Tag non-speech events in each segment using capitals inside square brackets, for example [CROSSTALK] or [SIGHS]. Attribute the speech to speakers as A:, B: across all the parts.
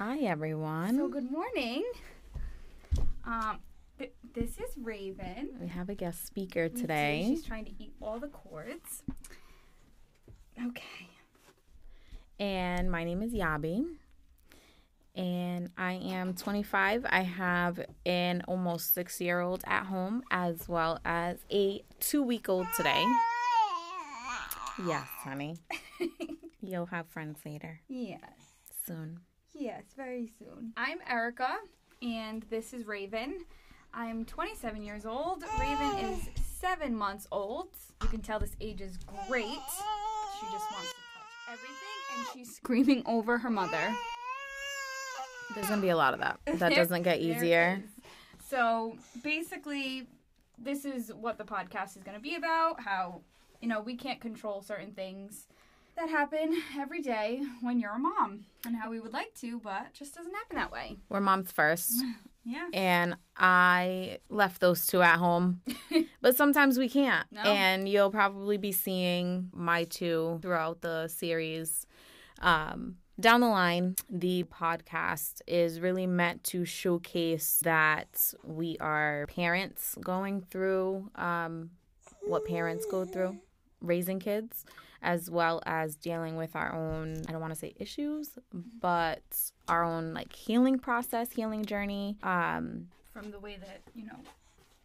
A: Hi, everyone.
B: So good morning. Um, th- this is Raven.
A: we have a guest speaker today.
B: She's trying to eat all the cords. Okay.
A: And my name is Yabi. And I am 25. I have an almost six year old at home, as well as a two week old today. [LAUGHS] Yes, honey. You'll have friends later
B: Yes.
A: soon.
B: Yes, very soon. I'm Erica, and this is Raven. I'm 27 years old. Raven is seven months old. You can tell this age is great. She just wants to touch everything, and she's screaming over her mother.
A: There's going to be a lot of that. [LAUGHS] That doesn't get easier.
B: So basically, this is what the podcast is going to be about. How, you know, we can't control certain things that happen every day when you're a mom, and how we would like to, but just doesn't happen that way.
A: We're moms first. [LAUGHS]
B: Yeah.
A: and I left those two at home. [LAUGHS] but sometimes we can't.
B: No.
A: And you'll probably be seeing my two throughout the series. Um, down the line, the podcast is really meant to showcase that we are parents going through um, what parents go through raising kids as well as dealing with our own i don't want to say issues but our own like healing process healing journey. Um
B: From the way that, you know,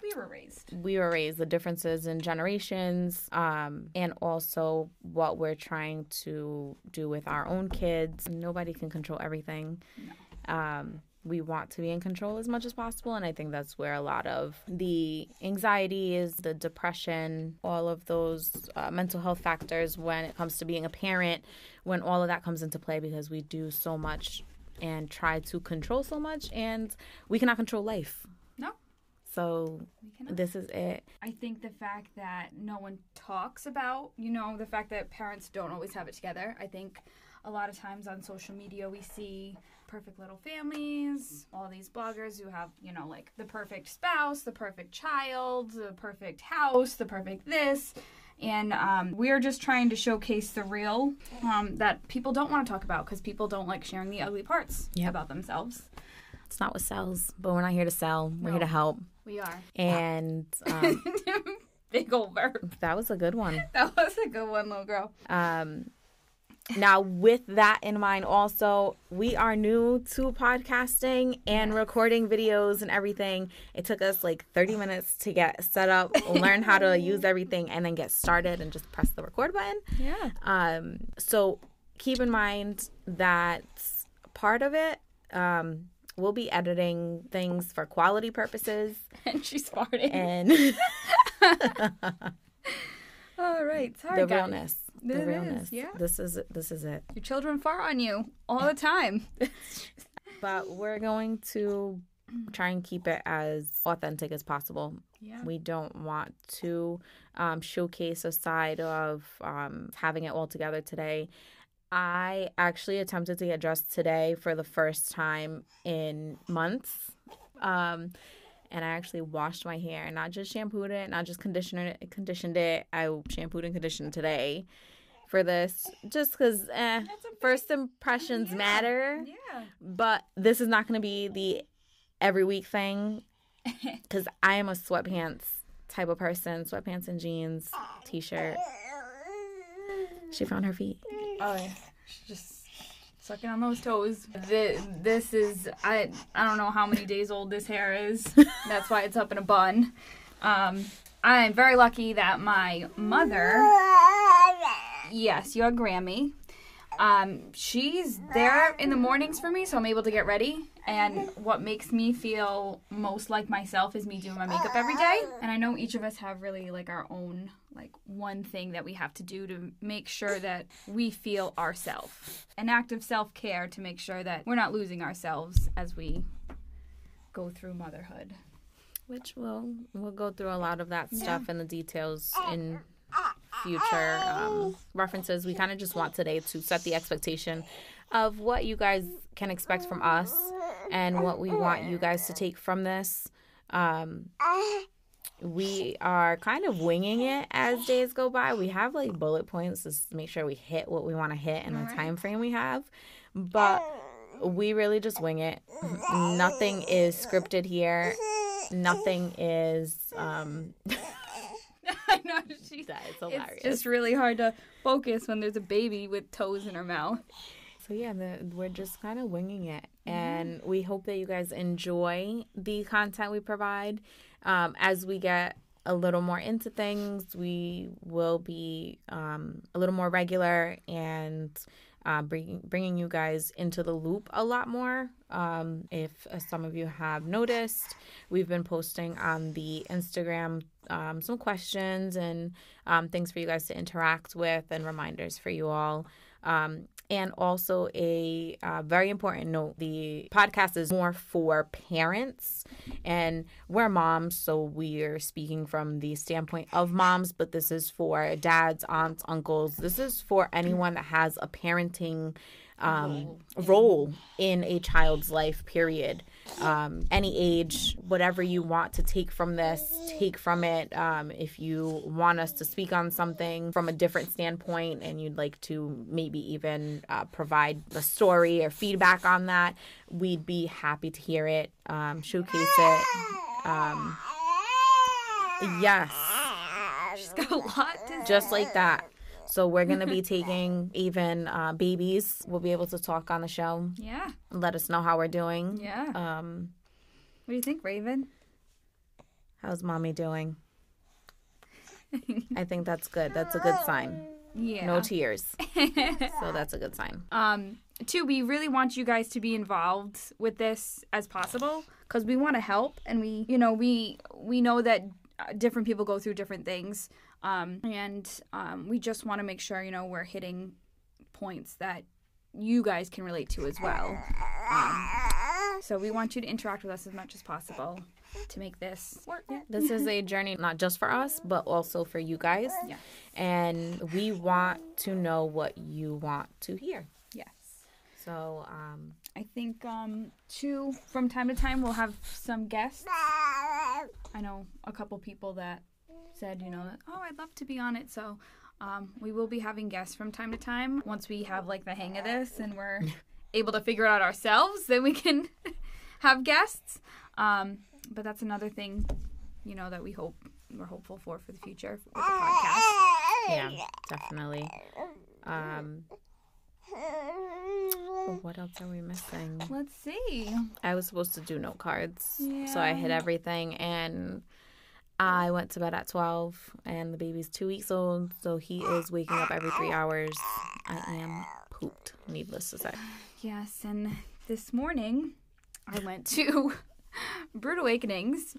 B: we were raised.
A: we were raised the differences in generations um and also what we're trying to do with our own kids. Nobody can control everything. Um we want to be in control as much as possible and i think that's where a lot of the anxiety is the depression all of those uh, mental health factors when it comes to being a parent when all of that comes into play because we do so much and try to control so much and we cannot control life
B: No.
A: so this is it
B: I think the fact that no one talks about, you know, the fact that parents don't always have it together. I think a lot of times on social media we see perfect little families, all these bloggers who have, you know, like the perfect spouse, the perfect child, the perfect house, the perfect this. And um, we're just trying to showcase the real um, that people don't want to talk about because people don't like sharing the ugly parts
A: Yep.
B: about themselves.
A: It's not what sells, but we're not here to sell. We're here to help.
B: We are.
A: And um, [LAUGHS]
B: Big old verb.
A: that was a good one.
B: That was a good one, little girl.
A: Um, now, with that in mind, also, we are new to podcasting and recording videos and everything. It took us like 30 minutes to get set up, learn how to use [LAUGHS] everything, and then get started and just press the record button.
B: Yeah.
A: Um, so keep in mind that part of it, um, we'll be editing things for quality purposes [LAUGHS]
B: and she's farting.
A: and [LAUGHS]
B: All right, sorry
A: the
B: guys.
A: realness. The
B: It is,
A: realness.
B: yeah.
A: This is this is it.
B: Your children fart on you all the time. [LAUGHS]
A: But we're going to try and keep it as authentic as possible.
B: Yeah.
A: We don't want to um, showcase a side of um, having it all together today. I actually attempted to get dressed today for the first time in months. Um, and I actually washed my hair, not just shampooed it, not just conditioned it, conditioned it. I shampooed and conditioned today for this, just because eh,
B: That's a big-
A: first impressions
B: Yeah.
A: matter.
B: Yeah.
A: But this is not going to be the every week thing [LAUGHS] because I am a sweatpants type of person. Sweatpants and jeans, t shirt. She found her feet.
B: Oh yeah. She's just sucking on those toes. This, this is I I don't know how many days old this hair is. [LAUGHS] That's why it's up in a bun. Um, I'm very lucky that my mother, yes, your Grammy, um, she's there in the mornings for me, so I'm able to get ready. And what makes me feel most like myself is me doing my makeup every day. And I know each of us have really like our own like one thing that we have to do to make sure that we feel ourselves. An act of self-care to make sure that we're not losing ourselves as we go through motherhood.
A: Which we'll we'll go through a lot of that stuff and the details in future um, references. We kind of just want today to set the expectation of what you guys can expect from us and what we want you guys to take from this. Um, we are kind of winging it as days go by. We have like bullet points to make sure we hit what we want to hit in the time frame we have. But we really just wing it. Nothing is scripted here. Nothing is um
B: I know she's
A: that is hilarious.
B: It's just really hard to focus when there's a baby with toes in her mouth.
A: So yeah, the, we're just kind of winging it, and we hope that you guys enjoy the content we provide. Um, as we get a little more into things, we will be um, a little more regular and uh, bringing bringing you guys into the loop a lot more. Um, if uh, some of you have noticed, we've been posting on the Instagram um, some questions and um, things for you guys to interact with and reminders for you all. Um, and also, a uh, very important note the podcast is more for parents, and we're moms, so we're speaking from the standpoint of moms, but this is for dads, aunts, uncles. This is for anyone that has a parenting um, role in a child's life, period. Um, any age, whatever you want to take from this, take from it. Um, if you want us to speak on something from a different standpoint and you'd like to maybe even uh, provide a story or feedback on that, we'd be happy to hear it, um, showcase it. Um, yes.
B: She's got a lot to
A: Just like that. So we're gonna be [LAUGHS] taking even uh, babies. We'll be able to talk on the show.
B: Yeah.
A: Let us know how we're doing.
B: Yeah.
A: Um,
B: what do you think, Raven?
A: how's mommy doing? [LAUGHS] I think that's good. That's a good sign.
B: Yeah.
A: No tears. [LAUGHS] so that's a good sign.
B: Um, two, we really want you guys to be involved with this as possible because we want to help, and we, you know, we we know that uh, different people go through different things, um, and um, we just want to make sure, you know, we're hitting points that you guys can relate to as well. Um, so we want you to interact with us as much as possible to make this work.
A: This is a journey not just for us, but also for you guys.
B: Yeah.
A: And we want to know what you want to hear.
B: Yes.
A: So, um,
B: I think um two from time to time we'll have some guests. I know a couple people that said, you know, that, oh, I'd love to be on it. So um, we will be having guests from time to time. Once we have like the hang of this and we're [LAUGHS] able to figure it out ourselves, then we can [LAUGHS] have guests. Um, but that's another thing, you know, that we hope we're hopeful for for the future with the podcast.
A: yeah, definitely. Um, what else are we missing?
B: Let's see.
A: I was supposed to do note cards, so I hit everything, and I went to bed at twelve, and the baby's two weeks old, so he is waking up every three hours. I am pooped, needless to say.
B: Yes, and this morning I went to [LAUGHS] Brewed Awakenings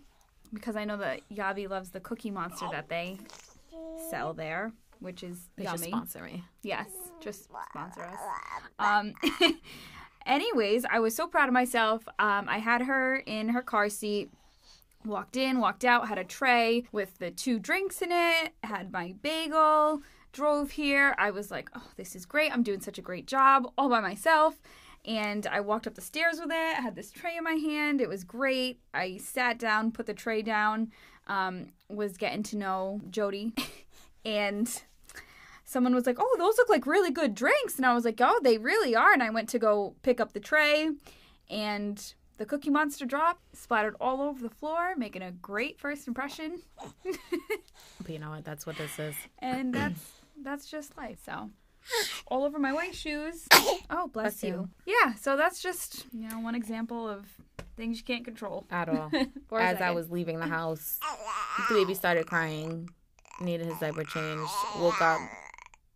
B: because I know that Yavi loves the Cookie Monster that they sell there, which is
A: They
B: yummy.
A: sponsor me.
B: Yes, just sponsor us. Um, [LAUGHS] anyways, I was so proud of myself. Um, I had her in her car seat. Walked in, walked out, had a tray with the two drinks in it, had my bagel, drove here. I was like, oh, this is great. I'm doing such a great job all by myself. And I walked up the stairs with it. I had this tray in my hand. It was great. I sat down, put the tray down, um, was getting to know Jody. [LAUGHS] and someone was like, "Oh, those look like really good drinks," and I was like, "Oh, they really are." And I went to go pick up the tray, and the Cookie Monster drop splattered all over the floor, making a great first impression. [LAUGHS]
A: But you know what? That's what this is.
B: And that's that's just life. So. All over my white shoes. Oh, bless,
A: Bless
B: you.
A: you.
B: Yeah, so that's just you know one example of things you can't control.
A: At all. [LAUGHS] As I was leaving the house, the baby started crying, needed his diaper changed, woke up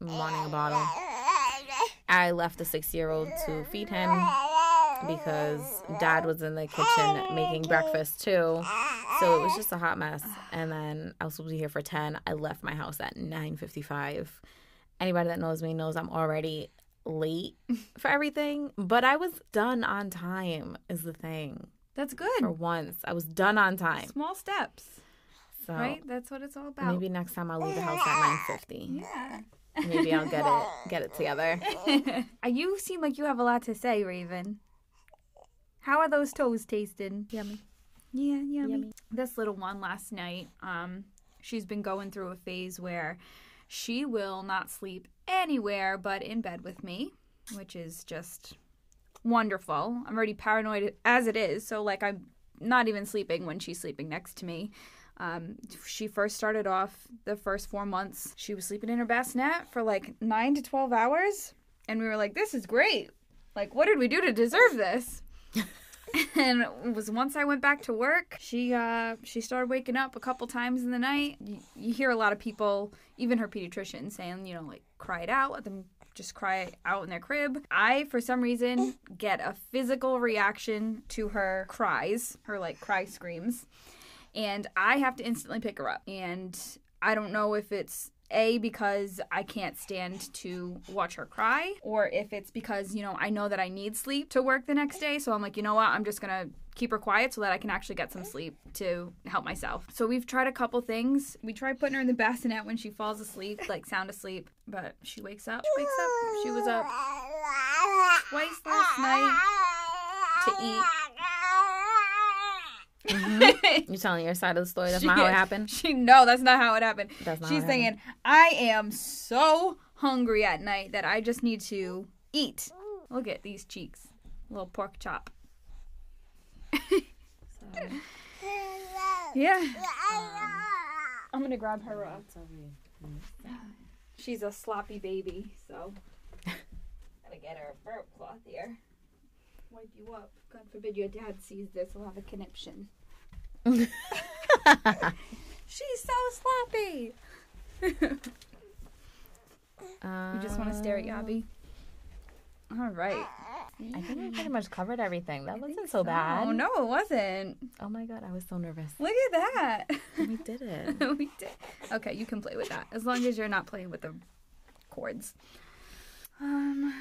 A: wanting a bottle. I left the six year old to feed him because dad was in the kitchen making breakfast too. So it was just a hot mess. And then I was supposed to be here for 10. I left my house at 9.55. Anybody that knows me knows I'm already late for everything. But I was done on time is the thing.
B: That's good.
A: For once, I was done on time.
B: Small steps,
A: So
B: right? That's what it's all about.
A: maybe next time I'll leave the house at 9.50.
B: Yeah.
A: Maybe I'll get it get it together. [LAUGHS]
B: You seem like you have a lot to say, Raven. How are those toes tasting?
A: Yummy.
B: Yeah, yummy.
A: Yummy.
B: This little one last night, um, she's been going through a phase where she will not sleep anywhere but in bed with me, which is just wonderful. I'm already paranoid as it is, so like I'm not even sleeping when she's sleeping next to me. Um, she first started off the first four months. She was sleeping in her bassinet for like nine to 12 hours. And we were like, this is great. Like, what did we do to deserve this? [LAUGHS] and it was once I went back to work, she uh, she started waking up a couple times in the night. You, you hear a lot of people, even her pediatrician, saying, you know, like cry it out, let them just cry out in their crib. I, for some reason, get a physical reaction to her cries, her like cry screams and I have to instantly pick her up. And I don't know if it's a because I can't stand to watch her cry, or if it's because, you know, I know that I need sleep to work the next day. So I'm like, you know what? I'm just going to keep her quiet so that I can actually get some sleep to help myself. So we've tried a couple things. We tried putting her in the bassinet when she falls asleep, like sound asleep, but she wakes up. She wakes up. She was up twice last night to eat
A: Mm-hmm. You're telling your side of the story. That's
B: She
A: not how it happened.
B: She no, that's not how it happened.
A: That's not
B: She's
A: how it
B: saying, "I am so hungry at night that I just need to eat." Look at these cheeks, little pork chop. [LAUGHS] Yeah, I'm gonna grab her up. She's a sloppy baby, so [LAUGHS] gotta get her a burp cloth here. Wipe you up. God forbid your dad sees this, he'll have a conniption. [LAUGHS] She's so sloppy. You just want to stare at Yabi? All right.
A: I think we pretty much covered everything. That wasn't so bad.
B: Oh, no, it wasn't.
A: Oh my god, I was so nervous.
B: Look at that.
A: We did it. [LAUGHS]
B: we did. Okay, you can play with that as long as you're not playing with the cords. Um,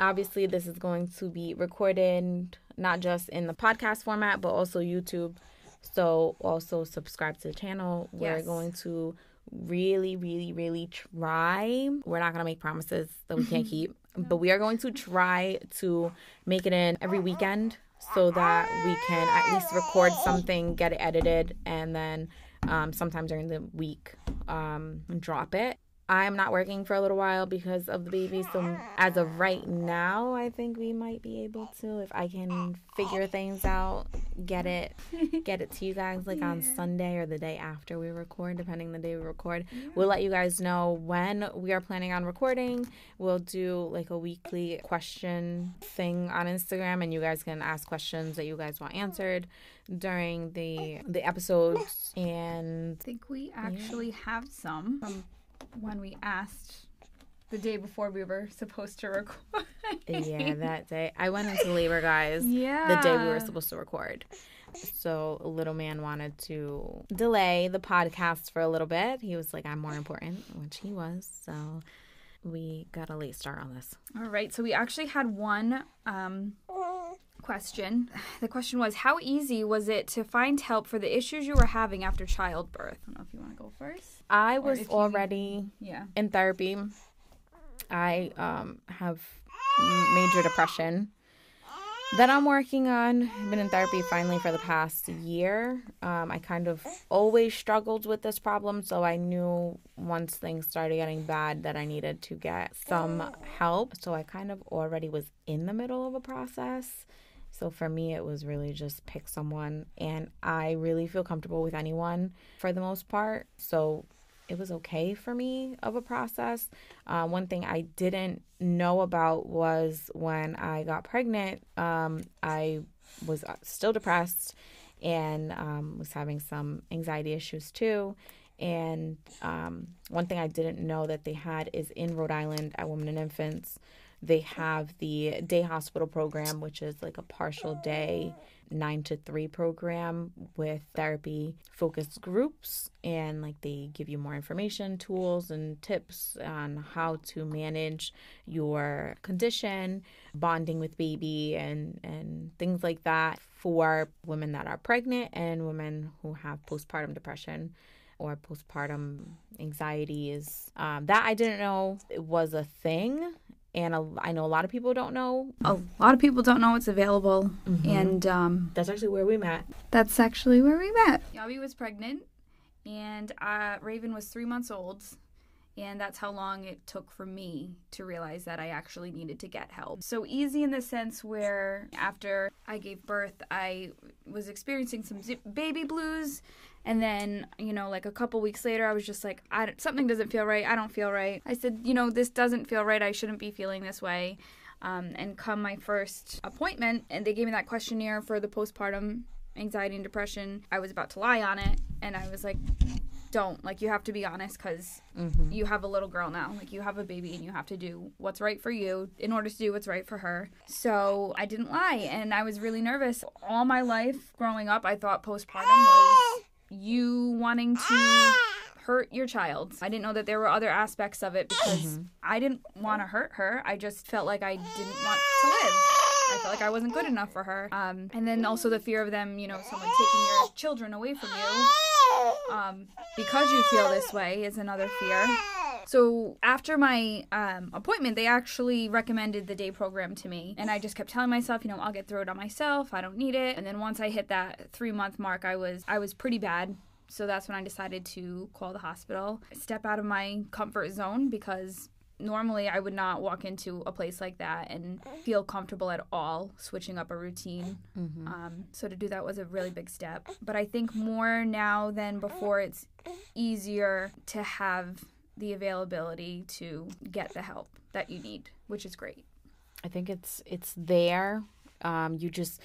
A: Obviously, this is going to be recorded not just in the podcast format, but also YouTube. So also subscribe to the channel. We're going to really, really, really try. We're not going to make promises that we can't [LAUGHS] keep, but we are going to try to make it in every weekend so that we can at least record something, get it edited, and then um, sometime during the week um, drop it. I'm not working for a little while because of the baby. So as of right now, I think we might be able to, if I can figure things out, get it, [LAUGHS] get it to you guys like on Sunday or the day after we record, depending on the day we record. We'll let you guys know when we are planning on recording. We'll do like a weekly question thing on Instagram, and you guys can ask questions that you guys want answered during the the episodes and
B: I think we actually have some from when we asked the day before we were supposed to record.
A: yeah, [LAUGHS] that day. I went into labor, guys,
B: yeah.
A: the day we were supposed to record. So, little man wanted to delay the podcast for a little bit. He was like, I'm more important, which he was. So, we got a late start on this.
B: All right, so we actually had one um, question. The question was How easy was it to find help for the issues you were having after childbirth? I don't know if you want to go first.
A: I was
B: you-
A: already
B: Yeah.
A: in therapy. I um, have major depression that I'm working on. I've been in therapy finally for the past year. Um, I kind of always struggled with this problem, so I knew once things started getting bad that I needed to get some help. So I kind of already was in the middle of a process. So for me, it was really just pick someone, and I really feel comfortable with anyone for the most part. So it was okay for me of a process. Uh, one thing I didn't know about was when I got pregnant, um, I was uh, still depressed and um, was having some anxiety issues too. And um, one thing I didn't know that they had is in Rhode Island at Women and Infants, they have the day hospital program, which is like a partial day nine to three program with therapy focused groups. And like they give you more information tools and tips on how to manage your condition bonding with baby and and things like that for women that are pregnant and women who have postpartum depression or postpartum anxiety is um, that i didn't know it was a thing and a, I know a lot of people don't know.
B: A lot of people don't know it's available,
A: Mm-hmm.
B: and um,
A: That's actually where we met.
B: that's actually where we met. Yabi was pregnant, and uh, Raven was three months old, And that's how long it took for me to realize that I actually needed to get help. So easy in the sense where after I gave birth, I was experiencing some baby blues. And then, you know, like a couple weeks later, I was just like, something doesn't feel right. I don't feel right. I said, you know, this doesn't feel right. I shouldn't be feeling this way. Um, and come my first appointment, and they gave me that questionnaire for the postpartum anxiety and depression. I was about to lie on it, and I was like, don't like you have to be honest because mm-hmm. you have a little girl now. Like you have a baby and you have to do what's right for you in order to do what's right for her. So i didn't lie and i was really nervous. All my life growing up i thought postpartum was you wanting to hurt your child. I didn't know that there were other aspects of it because mm-hmm. i didn't want to hurt her. I just felt like i didn't want to live. I felt like I wasn't good enough for her. Um, and then also the fear of them, you know, someone taking your children away from you um, because you feel this way is another fear. So after my um, appointment, they actually recommended the day program to me, and I just kept telling myself, you know, I'll get through it on myself. I don't need it. And then once I hit that three month mark, I was I was pretty bad. So that's when I decided to call the hospital, step out of my comfort zone because normally I would not walk into a place like that and feel comfortable at all switching up a routine. Mm-hmm. Um, so to do that was a really big step. But I think more now than before, it's easier to have the availability to get the help that you need, which is great.
A: I think it's it's there. Um, you just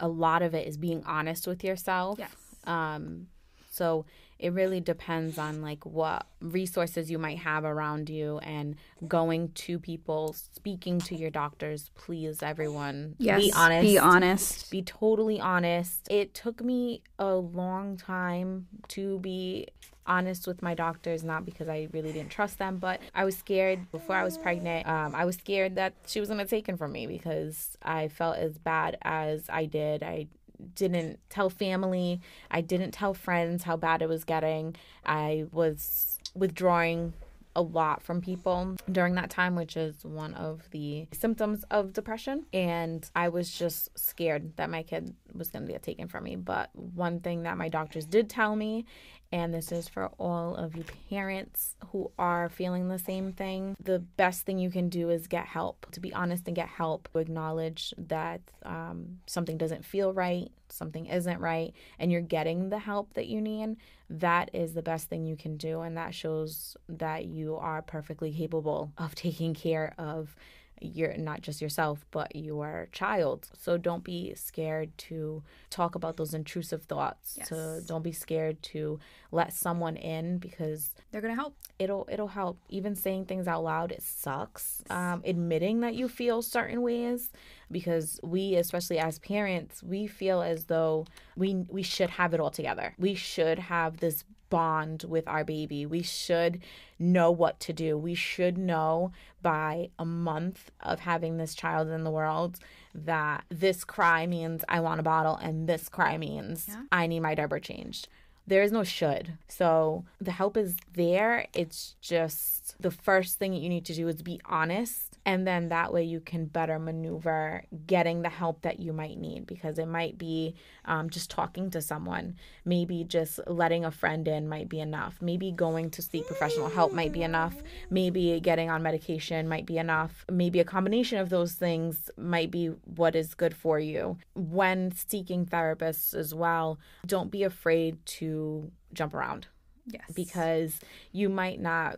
A: a lot of it is being honest with yourself.
B: Yes.
A: Um, so it really depends on like what resources you might have around you and going to people speaking to your doctors please everyone
B: yes, be honest be honest
A: be totally honest it took me a long time to be honest with my doctors, not because I really didn't trust them, but I was scared before I was pregnant. Um, I was scared that she was going to take him from me because I felt as bad as I did. I didn't tell family. I didn't tell friends how bad it was getting. I was withdrawing a lot from people during that time, which is one of the symptoms of depression. And I was just scared that my kid was going to get taken from me. But one thing that my doctors did tell me and this is for all of you parents who are feeling the same thing. The best thing you can do is get help. To be honest and get help. Acknowledge that um, something doesn't feel right, something isn't right, and you're getting the help that you need. That is the best thing you can do. And that shows that you are perfectly capable of taking care of you're not just yourself but your child. So don't be scared to talk about those intrusive thoughts. Yes. to don't be scared to let someone in because
B: they're gonna help.
A: it'll it'll help. Even saying things out loud it sucks. Um, admitting that you feel certain ways because we especially as parents we feel as though we we should have it all together. We should have this bond with our baby. We should know what to do. We should know by a month of having this child in the world that this cry means I want a bottle and this cry means yeah. I need my diaper changed. There is no should. So the help is there. It's just the first thing you need to do is be honest and then that way you can better maneuver getting the help that you might need because it might be um, just talking to someone maybe just letting a friend in might be enough maybe going to seek professional help might be enough maybe getting on medication might be enough maybe a combination of those things might be what is good for you when seeking therapists as well don't be afraid to jump around
B: Yes.
A: Because you might not.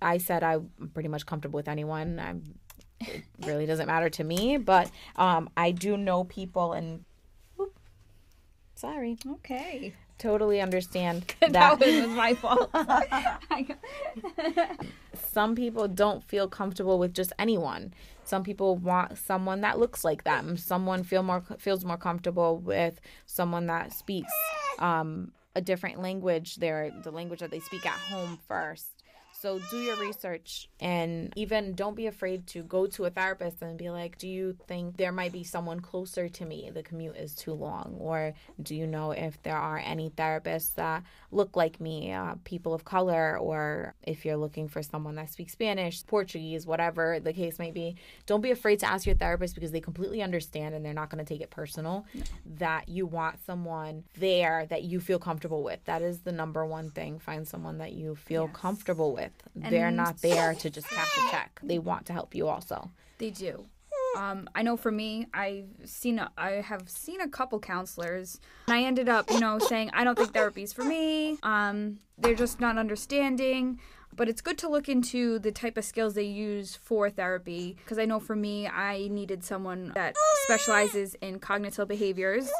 A: I said I'm pretty much comfortable with anyone. I'm it really doesn't matter to me. But um, I do know people and. Whoop, sorry.
B: Okay.
A: Totally understand [LAUGHS]
B: that. that was my fault. [LAUGHS]
A: Some people don't feel comfortable with just anyone. Some people want someone that looks like them. Someone feel more feels more comfortable with someone that speaks um, a different language. They're the language that they speak at home first. So do your research and even don't be afraid to go to a therapist and be like, do you think there might be someone closer to me? The commute is too long. Or do you know if there are any therapists that look like me, uh, people of color, or if you're looking for someone that speaks Spanish, Portuguese, whatever the case may be? Don't be afraid to ask your therapist because they completely understand and they're not going to take it personal no. that you want someone there that you feel comfortable with. That is the number one thing. Find someone that you feel yes. comfortable with with. They're not there to just cash a check. They want to help you also.
B: They do. Um, I know for me, I've seen a, I have seen a couple counselors, and I ended up, you know, saying I don't think therapy's for me. Um, they're just not understanding. But it's good to look into the type of skills they use for therapy because I know for me, I needed someone that specializes in cognitive behaviors.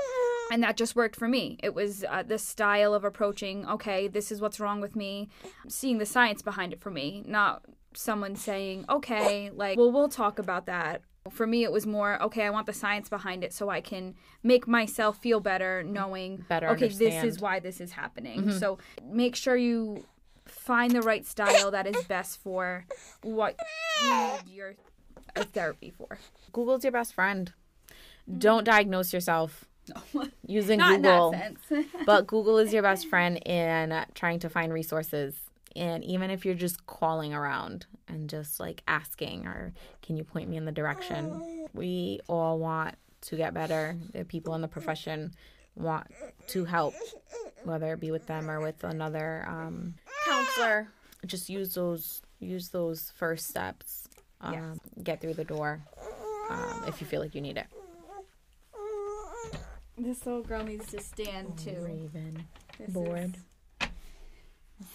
B: And that just worked for me. It was uh, this style of approaching, okay, this is what's wrong with me, seeing the science behind it for me, not someone saying, okay, like, well, we'll talk about that. For me, it was more, okay, I want the science behind it so I can make myself feel better knowing,
A: Better
B: okay, this is why this is happening. So make sure you find the right style that is best for what you need your therapy for.
A: Google's your best friend. Don't diagnose yourself [LAUGHS] using
B: Not
A: Google.
B: in that sense. [LAUGHS]
A: but Google is your best friend in trying to find resources. And even if you're just calling around and just like asking, or can you point me in the direction? [SIGHS] We all want to get better. The people in the profession want to help, whether it be with them or with another um, counselor. Just use those use those first steps. Um,
B: Yes.
A: Get through the door um, if you feel like you need it.
B: This little girl needs to stand oh, too.
A: Raven,
B: This
A: bored.
B: is-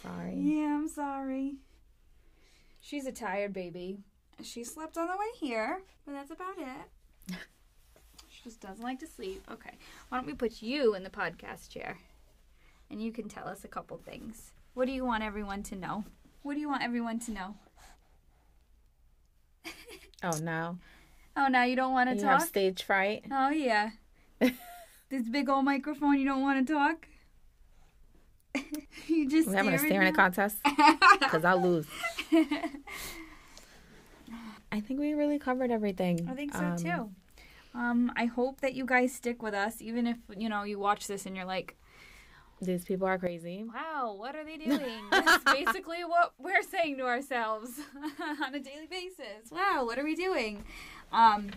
A: sorry.
B: Yeah, I'm sorry. She's a tired baby. She slept on the way here, but that's about it. [LAUGHS] she just doesn't like to sleep. Okay. Why don't we put you in the podcast chair? And you can tell us a couple things. What do you want everyone to know? What do you want everyone to know?
A: Oh no.
B: Oh, now you don't want to
A: You
B: talk?
A: have stage fright.
B: Oh, yeah. [LAUGHS] this big old microphone, you don't want to talk? [LAUGHS] you just
A: We're having a
B: staring
A: contest [LAUGHS] because I'll lose. [LAUGHS] I think we really covered everything.
B: I think so
A: Um,
B: too. Um, I hope that you guys stick with us, even if you know you watch this and you're like,
A: These people are crazy.
B: "Wow, what are they doing?" That's basically what we're saying to ourselves on a daily basis. Wow, what are we doing? Um,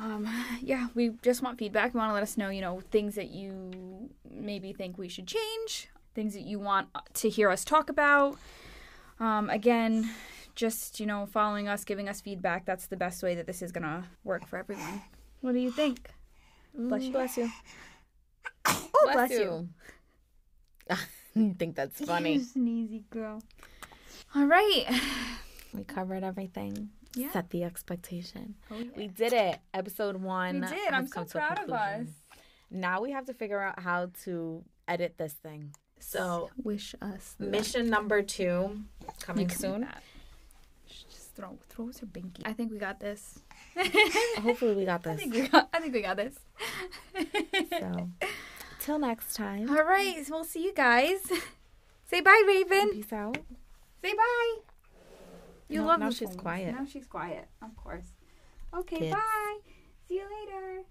B: um, [SIGHS] yeah, we just want feedback. We want to let us know, you know, things that you maybe think we should change, things that you want to hear us talk about. Um, again, just you know, following us, giving us feedback. That's the best way that this is gonna work for everyone. What do you think? Bless you.
A: Bless you. [COUGHS]
B: Oh, bless, you. [LAUGHS]
A: you think that's [LAUGHS] funny?
B: You sneezy girl. All right. [SIGHS]
A: we covered everything.
B: Yeah.
A: Set the expectation.
B: Oh, yeah.
A: We did it. Episode one.
B: We did. I'm so
A: come to a
B: proud of us.
A: Now we have to figure out how to edit this thing. So
B: wish us the
A: mission number two coming
B: You can do
A: soon.
B: that. Just throw throws her binky. I think we got this. [LAUGHS]
A: Hopefully we got
B: I
A: this.
B: think we got. I think we got this. [LAUGHS]
A: So till next time.
B: All right. We'll see you guys. [LAUGHS] Say bye, Raven.
A: Peace out.
B: Say bye. You
A: No,
B: love
A: now
B: the
A: she's quiet.
B: Now she's quiet. Of course. Okay.
A: Kids.
B: Bye. See you later.